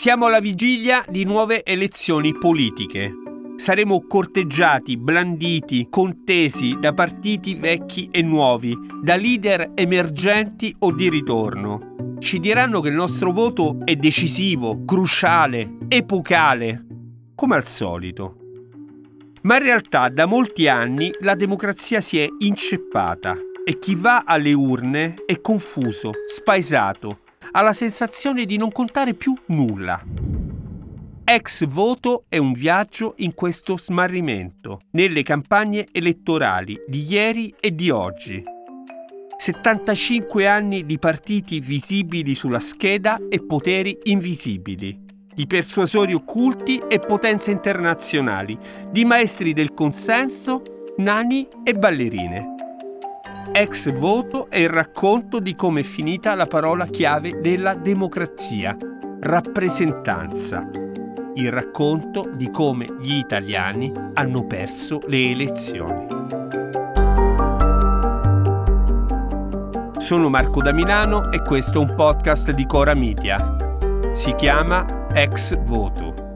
Siamo alla vigilia di nuove elezioni politiche. Saremo corteggiati, blanditi, contesi da partiti vecchi e nuovi, da leader emergenti o di ritorno. Ci diranno che il nostro voto è decisivo, cruciale, epocale, come al solito. Ma in realtà da molti anni la democrazia si è inceppata e chi va alle urne è confuso, spaesato, ha la sensazione di non contare più nulla. Ex voto è un viaggio in questo smarrimento, nelle campagne elettorali di ieri e di oggi. 75 anni di partiti visibili sulla scheda e poteri invisibili, di persuasori occulti e potenze internazionali, di maestri del consenso, nani e ballerine. Ex voto è il racconto di come è finita la parola chiave della democrazia, rappresentanza. Il racconto di come gli italiani hanno perso le elezioni. Sono Marco da Milano e questo è un podcast di Cora Media. Si chiama Ex Voto.